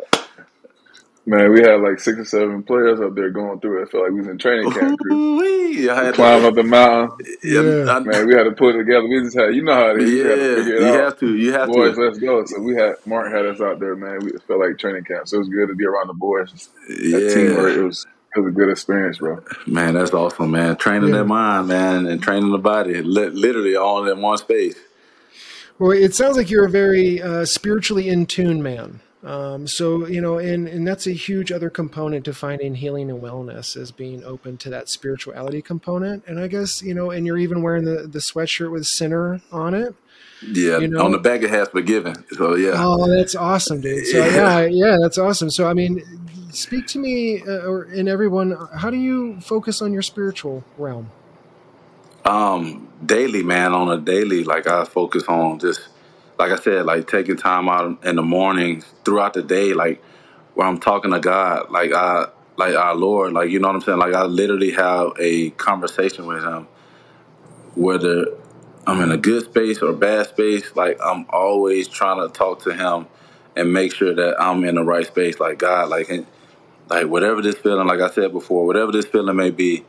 Man, we had like six or seven players up there going through it. I felt like we was in training camp. Ooh-wee. I We had climbed to, up the mountain. yeah, Yeah. I- Man, we had to put it together. We just had, you know how it is. You had to yeah, figure it you out. have to, you have Boys, to, let's go. So we had Mark had us out there, man. We it felt like training camp. So it was good to be around the boys. That teamwork, yeah. it was it was a good experience, bro. Man, that's awesome, man. Training Yeah. that mind, man, and training the body, literally all in one space. Well, it sounds like you're a very uh, spiritually in tune man. Um, so you know, and and that's a huge other component to finding healing and wellness is being open to that spirituality component. And I guess you know, and you're even wearing the the sweatshirt with sinner on it. Yeah, You know? on the back it has forgiven. So yeah, Oh, that's awesome, dude. So yeah, yeah, that's awesome. So I mean, speak to me uh, or and everyone. How do you focus on your spiritual realm? um, daily, man, on a daily, like I focus on just, like I said, like taking time out in the mornings throughout the day, like where I'm talking to God, like I, like our Lord, like you know what I'm saying. Like I literally have a conversation with Him, whether I'm in a good space or bad space. Like I'm always trying to talk to Him and make sure that I'm in the right space. Like God, like and- like whatever this feeling, like I said before, whatever this feeling may be,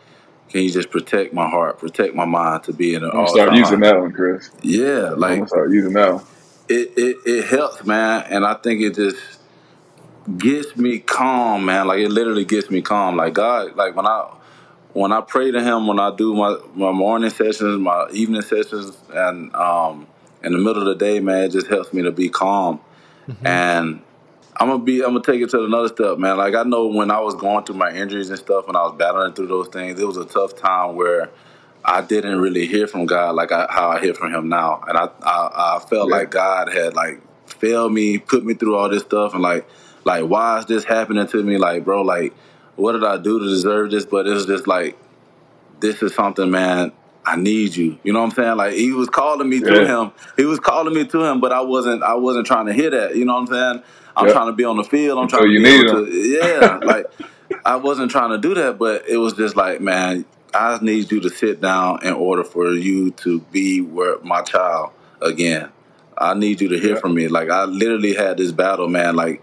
can you just protect my heart, protect my mind to be in an I'm all start time using that one, Chris. Yeah, I'm like gonna start using that one. it, it it helps, man, and I think it just gets me calm, man. Like it literally gets me calm. Like God, like when I when I pray to Him, when I do my my morning sessions, my evening sessions, and um in the middle of the day, man, it just helps me to be calm. And I'm gonna be, I'm gonna take it to another step, man. Like I know when I was going through my injuries and stuff, and I was battling through those things, it was a tough time where I didn't really hear from God like I, how I hear from Him now, and I, I, I felt Yeah. like God had like failed me, put me through all this stuff, and like, like why is this happening to me? Like, bro, like, what did I do to deserve this? But it was just like, this is something, man. I need you. You know what I'm saying? Like he was calling me to him. He was calling me to him, but I wasn't. I wasn't trying to hear that. You know what I'm saying? I'm trying to be on the field. I'm trying so to be able to. Yeah, like I wasn't trying to do that, but it was just like, man, I need you to sit down in order for you to be where my child again. I need you to hear yeah. from me. Like I literally had this battle, man. Like,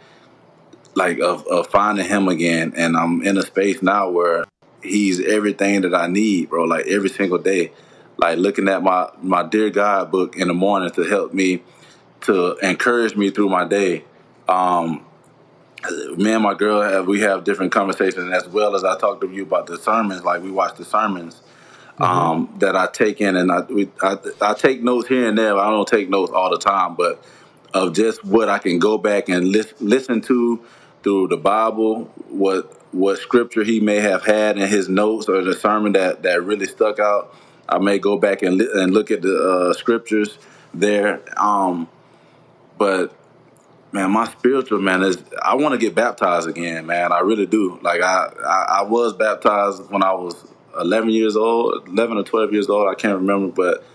like of, of finding him again, and I'm in a space now where he's everything that I need, bro. Like every single day, like looking at my my dear God book in the morning to help me to encourage me through my day. Um, me and my girl have we have different conversations as well as I talk to you about the sermons. Like we watch the sermons mm-hmm. um, that I take in, and I, we, I, I take notes here and there. I don't take notes all the time, but of just what I can go back and listen, listen to through the Bible, what what scripture he may have had in his notes or the sermon that that really stuck out. I may go back and li- and look at the uh, scriptures there. Um, but man, my spiritual man is I want to get baptized again, man. I really do. Like I, I, I was baptized when I was 11 years old, 11 or 12 years old. I can't remember, but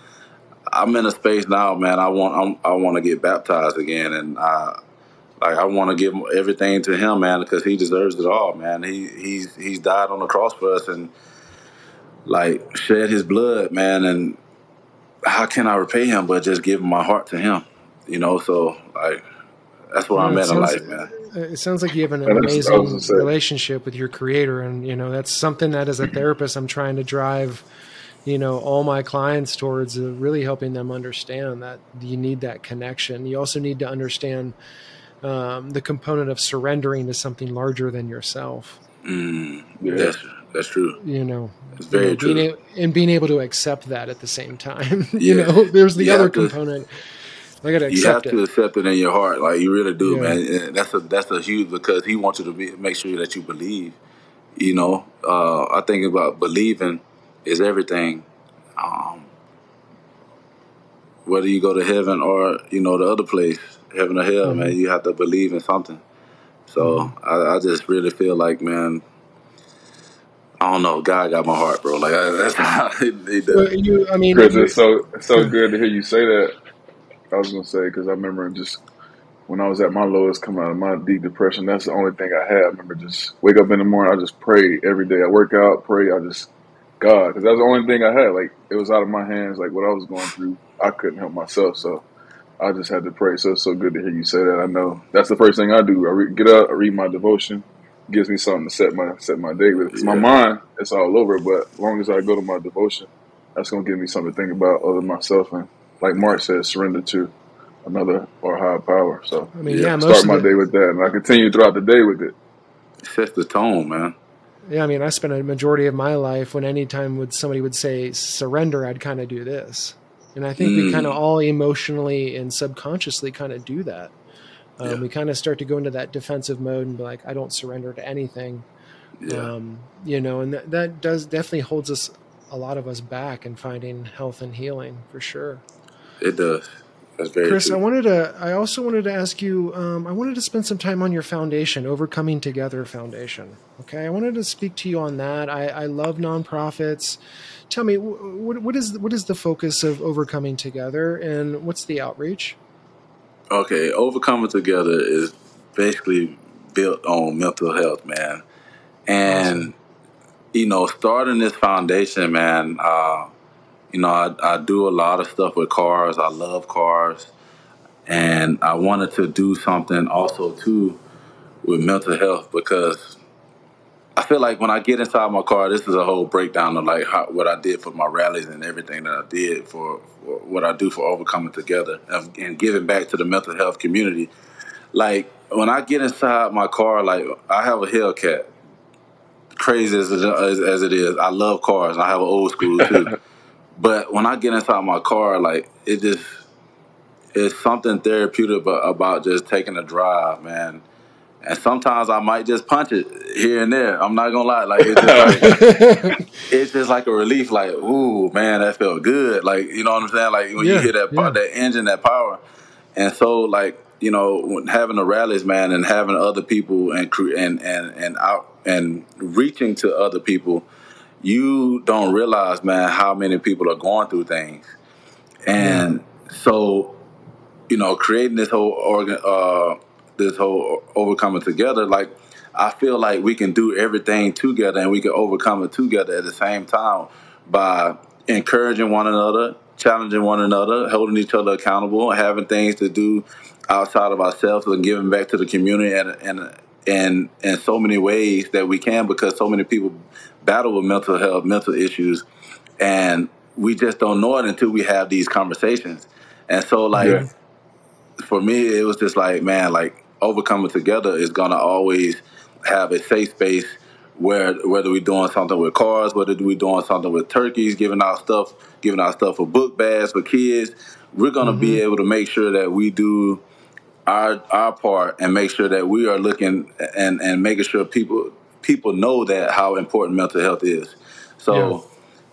I'm in a space now, man. I want I'm, i want to get baptized again, and I like I want to give everything to him, man, because he deserves it all, man. He he's he's died on the cross for us and like shed his blood, man. And how can I repay him but just give my heart to him? You know, so like that's where I'm at in life, man. It sounds like you have an amazing relationship with your creator, and you know that's something that as a therapist I'm trying to drive, you know, all my clients towards uh, really helping them understand that you need that connection. You also need to understand um, the component of surrendering to something larger than yourself. Mm, yeah. That's that's true. You know, it's very you know, true, being a, and being able to accept that at the same time. you know, there's the other component. I gotta you have to accept it in your heart, like you really do, yeah. man. And that's a that's a huge because he wants you to be, make sure that you believe. You know, uh, I think about believing is everything. Um, whether you go to heaven or you know the other place, heaven or hell, mm-hmm. man, you have to believe in something. So mm-hmm. I, I, just really feel like, man, I don't know, God got my heart, bro. Like that's how he, he does. Well, you, I mean, Chris, it's so it's so good to hear you say that. I was gonna say because I remember just when I was at my lowest, coming out of my deep depression. That's the only thing I had. I remember just wake up in the morning. I just pray every day. I work out, pray. I just God, because that's the only thing I had. Like it was out of my hands. Like what I was going through, I couldn't help myself. So I just had to pray. So it's so good to hear you say that. I know that's the first thing I do. I re- get up, I read my devotion, gives me something to set my set my day with. Cause yeah. my mind, it's all over. But as long as I go to my devotion, that's gonna give me something to think about other than myself and like Mark said, surrender to another or higher power. So I mean, yeah, start my day with that, and I continue throughout the day with it. It sets the tone, man. Yeah, I mean, I spent a majority of my life when any time would somebody would say surrender, I'd kind of do this, and I think mm. we kind of all emotionally and subconsciously kind of do that. Um, yeah. We kind of start to go into that defensive mode and be like, I don't surrender to anything. Yeah. Um, you know, and that, that does definitely holds us a lot of us back in finding health and healing for sure. It does. That's very Chris, true. I wanted to. I also wanted to ask you. Um, I wanted to spend some time on your foundation, Overcoming Together Foundation. Okay, I wanted to speak to you on that. I, I love nonprofits. Tell me, what, what is what is the focus of Overcoming Together, and what's the outreach? Okay, Overcoming Together is basically built on mental health, man, and awesome. you know, starting this foundation, man. Uh, you know, I, I do a lot of stuff with cars. I love cars. And I wanted to do something also too with mental health because I feel like when I get inside my car, this is a whole breakdown of like how, what I did for my rallies and everything that I did for, for what I do for overcoming together and, and, giving back to the mental health community. Like when I get inside my car, like I have a Hellcat. Crazy as, as, as it is, I love cars. I have an old school too. But when I get inside my car, like it just it's something therapeutic about, just taking a drive, man. And sometimes I might just punch it here and there. I'm not gonna lie, like it's just like, it's just like a relief. Like, ooh, man, that felt good. Like, you know what I'm saying? Like when yeah, you hear that yeah. that engine, that power. And so, like, you know, having the rallies, man, and having other people and and and and out and reaching to other people you don't realize, man, how many people are going through things, and so you know, creating this whole organ, uh, this whole overcoming together, like I feel like we can do everything together and we can overcome it together at the same time by encouraging one another, challenging one another, holding each other accountable, having things to do outside of ourselves and giving back to the community and and and in so many ways that we can because so many people battle with mental health, mental issues, and we just don't know it until we have these conversations. And so like Yeah. for me it was just like, man, like overcoming together is gonna always have a safe space where whether we're doing something with cars, whether we're doing something with turkeys, giving out stuff, giving out stuff for book bags for kids, we're gonna be mm-hmm. able to make sure that we do our our part and make sure that we are looking and and making sure people people know that how important mental health is. So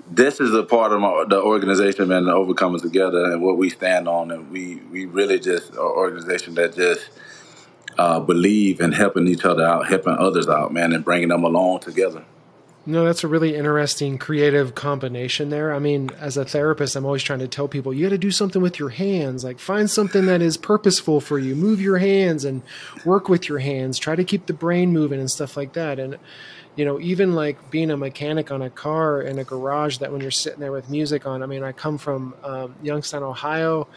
this is a part of my, the organization man, the overcoming together and what we stand on and we we really just an organization that just uh, believe in helping each other out, helping others out, man, and bringing them along together. No, that's a really interesting creative combination there. I mean, as a therapist, I'm always trying to tell people you got to do something with your hands. Like find something that is purposeful for you. Move your hands and work with your hands. Try to keep the brain moving and stuff like that. And you know, even like being a mechanic on a car in a garage that when you're sitting there with music on. I mean, I come from um, Youngstown, Ohio.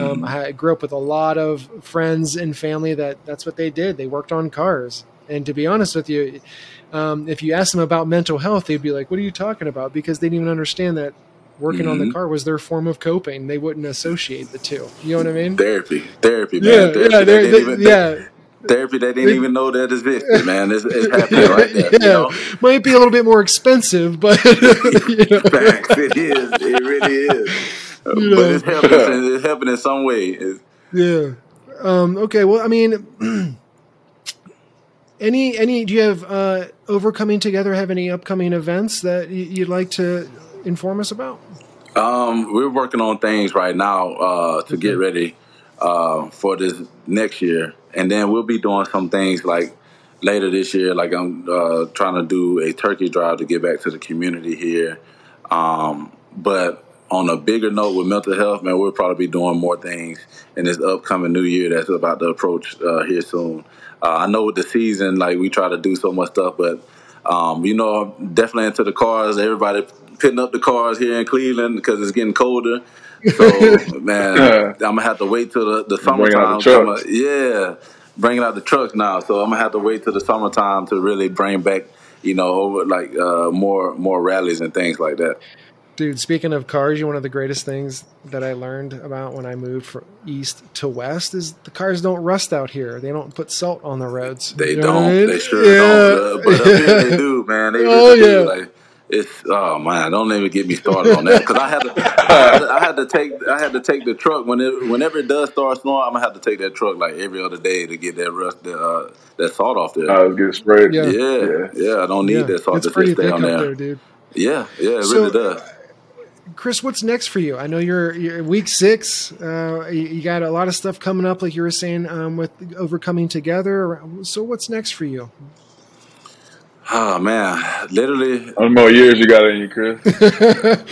Um, I grew up with a lot of friends and family that that's what they did. They worked on cars. And to be honest with you, um, if you ask them about mental health, they'd be like, "What are you talking about?" Because they didn't even understand that working on the Mhm. car was their form of coping. They wouldn't associate the two. You know what I mean? Therapy, therapy, man. Yeah, therapy, yeah, they they- even- yeah, therapy they didn't even know that existed, man. It's, it's happening right there. You know? might be a little bit more expensive, but you know. Facts. It is. It really is. You know. But it's helping. It's helping in some way. It's, Yeah. Um, okay. Well, I mean, any any do you have uh, overcoming together? Have any upcoming events that y- you'd like to inform us about? Um, we're working on things right now uh, to get ready uh, for this next year, and then we'll be doing some things like later this year. Like I'm uh, trying to do a turkey drive to get back to the community here. Um, but on a bigger note with mental health, man, we'll probably be doing more things in this upcoming new year that's about to approach uh, here soon. Uh, I know with the season, like we try to do so much stuff, but um, you know, I'm definitely into the cars. Everybody pitting up the cars here in Cleveland because it's getting colder. So man, I'm gonna have to wait till the, the summertime. the yeah, bringing out the trucks now. So I'm gonna have to wait till the summertime to really bring back, you know, over like uh, more more rallies and things like that. Dude, speaking of cars, you one of the greatest things that I learned about when I moved from east to west is the cars don't rust out here. They don't put salt on the roads. They You know don't. I mean? They sure Yeah. don't. But up here they do, man. They Oh, really do. Like it's oh man, don't even get me started on that because I had to, I had to, I had to take, I had to take the truck when it, whenever it does start snowing, I'm gonna have to take that truck like every other day to get that rust, the, uh, that salt off there. I was getting sprayed. Yeah. yeah, yeah, I don't need Yeah, that salt it's to pretty just stay thick on there. there, dude. Yeah, yeah, it So, really does. Chris, what's next for you? I know you're, you're week six. Uh, you, you got a lot of stuff coming up, like you were saying, um, with overcoming together. So, what's next for you? Oh man, literally, How many more years you got in you, Chris?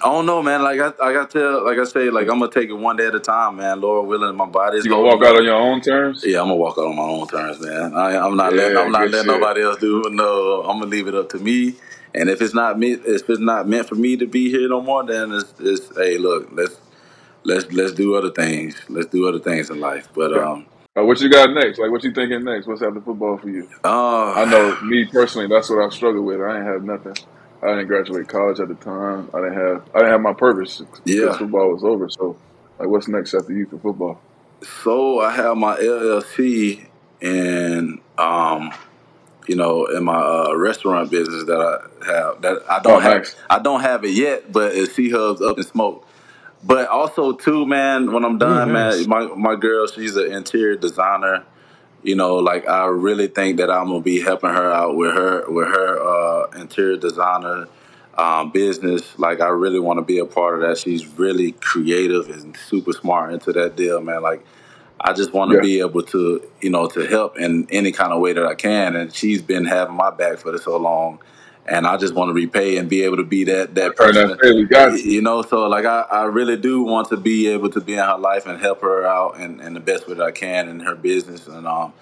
I don't know, man. Like I, I got to, like I say, like I'm gonna take it one day at a time, man. Lord willing, my body's You gonna walk out on your own terms? Yeah, I'm gonna walk out on my own terms, man. I, I'm not letting I'm not letting shit. nobody else do. it. No, I'm gonna leave it up to me. And if it's not me, if it's not meant for me to be here no more, then it's, it's hey, look, let's let's let's do other things. Let's do other things in life. But Okay. um, Uh, what you got next? Like, what you thinking next? What's after football for you? uh, I know me personally, that's what I struggled with. I didn't have nothing. I didn't graduate college at the time. I didn't have. I didn't have my purpose Yeah. football was over. So, like, what's next after you for football? So I have my LLC and um, you know, in my uh, restaurant business that I have that I don't Oh, have nice. I don't have it yet, but it's C Hubs up in smoke. But also too, man, when I'm done, nice. man, my my girl, she's an interior designer. You know, like I really think that I'm gonna be helping her out with her with her uh, interior designer um, business. Like I really want to be a part of that. She's really creative and super smart into that deal, man. Like I just want to Yeah. be able to, you know, to help in any kind of way that I can. And she's been having my back for so long, and I just want to repay and be able to be that that person. that favor, got you. You know, so like I, I really do want to be able to be in her life and help her out in, in the best way that I can in her business and um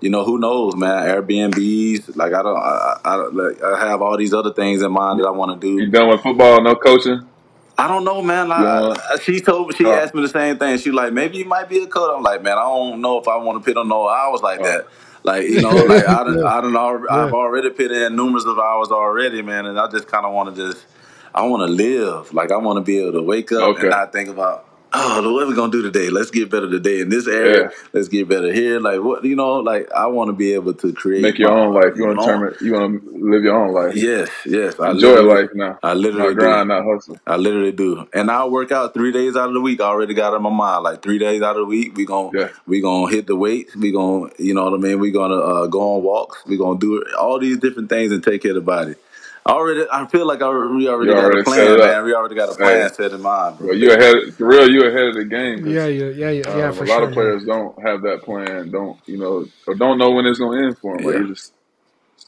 you know who knows man Airbnbs like I don't I, I, like, I have all these other things in mind that I want to do You done with football? No coaching? I don't know, man. Like, Yeah. I- she told me, she Oh. asked me the same thing. She like, maybe you might be a coach. I'm like, man, I don't know if I want to put on no hours like Oh. that. Like, you know, like I done, Yeah. I done, al- I've Yeah. already put in numerous of hours already, man, and I just kind of want to just, I want to live. Like, I want to be able to wake up Okay. and not think about, oh, what are we gonna do today? Let's get better today in this area. Yeah. Let's get better here. Like, what, you know, like I want to be able to create Make your my- own life. You want to turn it. You want to live your own life. Yes, yes. I Enjoy life now. I literally Not grind, do. not hustle. I literally do, and I work out three days out of the week. I already got it in my mind. Like three days out of the week, we gon' Yeah. we gonna hit the weights. We gonna, you know what I mean. We gonna uh, go on walks. We gonna do all these different things and take care of the body. I already, I feel like I, we already You got already a set plan, it up. man. We already got a plan Hey. set in mind, bro. Well, you ahead. For real, you ahead of the game Yeah, yeah, yeah, yeah, yeah um, for a lot sure. of players don't have that plan. Don't you know? Or don't know when it's going to end for them. Like Yeah. you just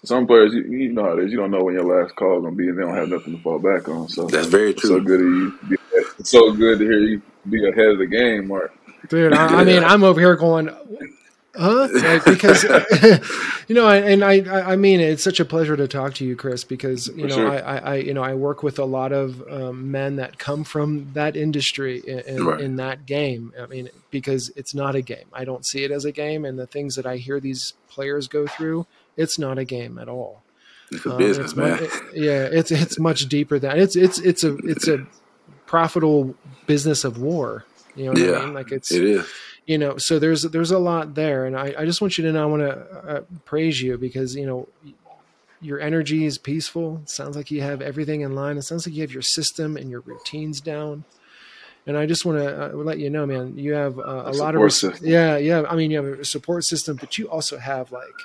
some players, you, you know how it is. You don't know when your last call is going to be, and they don't have nothing to fall back on. So That's very it's so true. good of you. be It's so good to hear you be ahead of the game, Mark. Dude, I, I mean, I'm over here going, huh? Like, because, you know, and I, I mean, it's such a pleasure to talk to you, Chris, because you For know, sure. I, I, you know, I work with a lot of um, men that come from that industry in, in, Right. in that game. I mean, because it's not a game. I don't see it as a game, and the things that I hear these players go through, it's not a game at all. It's a Um, business, it's mu- man. it- yeah, it's it's much deeper than it's it's it's a it's a profitable business of war. You know what Yeah, I mean? Like it's It is. You know so there's there's a lot there. And i, I just want you to know i want to uh, praise you because you know your energy is peaceful. It sounds like you have everything in line. It sounds like you have your system and your routines down. And i just want to uh, let you know man you have uh, a A lot of system. yeah yeah. I mean you have a support system but you also have like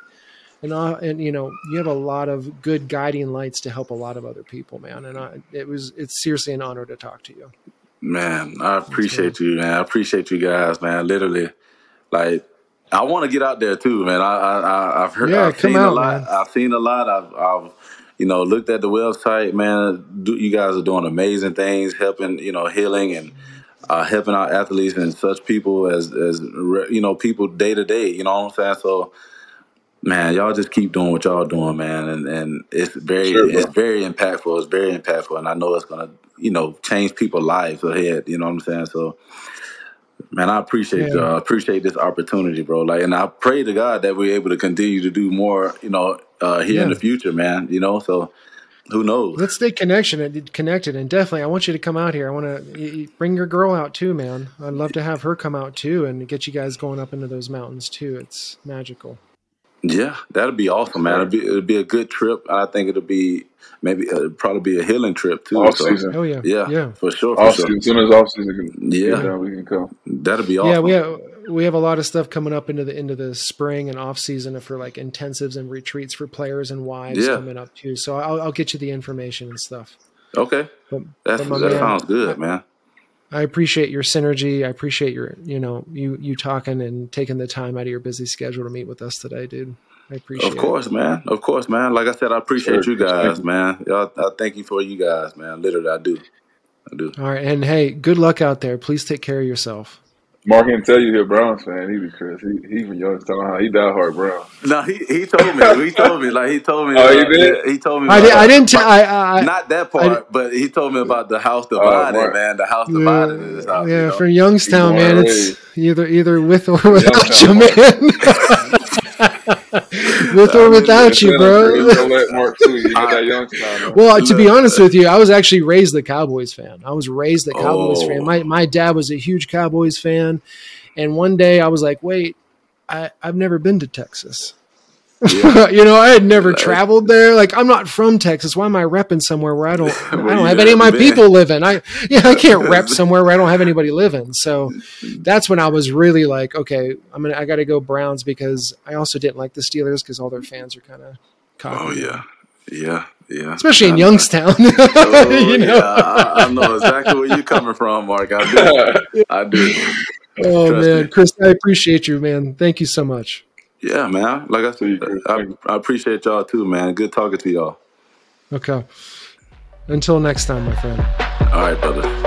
and, uh, and you know you have a lot of good guiding lights to help a lot of other people man. And I, it was it's seriously an honor to talk to you Man, I appreciate you, man. I appreciate you guys, man. Literally, like I want to get out there too, man. I, I, I I've heard, Yeah, I've come seen out, a lot. man. I've seen a lot. I've, I've, you know, looked at the website, man. Do, you guys are doing amazing things, helping, you know, healing and uh, helping our athletes and such people as, as you know, people day to day. You know what I'm saying? So, man, y'all just keep doing what y'all doing, man, and and it's very Sure, it's very impactful. It's very impactful, and I know it's gonna you know change people's lives ahead. You know what I'm saying? So, man, I appreciate Yeah. uh, I appreciate this opportunity, bro. Like, and I pray to God that we're able to continue to do more. You know, uh, here in the future, man. You know, so who knows? Let's stay connection connected, and definitely, I want you to come out here. I want to bring your girl out too, man. I'd love to have her come out too, and get you guys going up into those mountains too. It's magical. Yeah, that'd be awesome, man. It'd be it'd be a good trip. I think it'll be maybe uh, probably be a healing trip too. Off so, season. Oh yeah, Yeah, yeah, for sure, for Off sure. season. As soon as off season can Yeah. get we can come. That'd be awesome. yeah. We have we have a lot of stuff coming up into the into the spring and off season for like intensives and retreats for players and wives Yeah. coming up too. So I'll, I'll get you the information and stuff. Okay, But, that's, but that man, sounds good, man. I appreciate your synergy. I appreciate your, you know, you you talking and taking the time out of your busy schedule to meet with us today, dude. I appreciate Of course, man. Of course, man. Like I said, I appreciate Sure, you guys, man. Y'all, I thank you for you guys, man. Literally, I do. I do. All right, and hey, good luck out there. Please take care of yourself. Mark can tell you he a Browns fan either, Chris. He he from Youngstown. He die hard Browns. No, he he told me. He told me. Like he told me. Oh, he did? yeah, He told me. I, about- di- I didn't. T- I, I, I not that part, di- but he told me about the house oh, divided, Mark. man. The house divided in his house. yeah, you know? from Youngstown, man. It's either either with or without you, man. with or without you, He's bro. gonna let Mark too. You got without you, bro. Well, to be honest with you, I was actually raised a Cowboys fan. I was raised a Cowboys Oh. fan. My my dad was a huge Cowboys fan, and one day I was like, "Wait, I I've never been to Texas." Yeah. you know, I had never Right. traveled there. Like, I'm not from Texas. Why am I repping somewhere where I don't I don't have any of my been. people living? I yeah, I can't rep somewhere where I don't have anybody living. So that's when I was really like, okay, I'm gonna I got to go Browns because I also didn't like the Steelers because all their fans are kind of Oh yeah, yeah, yeah. especially in I- Youngstown. Oh, you know. yeah, I, I know exactly where you're coming from, Mark. I do. I do. Oh Trust man, me. Chris, I appreciate you, man. Thank you so much. Yeah, man. Like I said, I, I appreciate y'all too, man. Good talking to y'all. Okay. Until next time, my friend. All right, brother.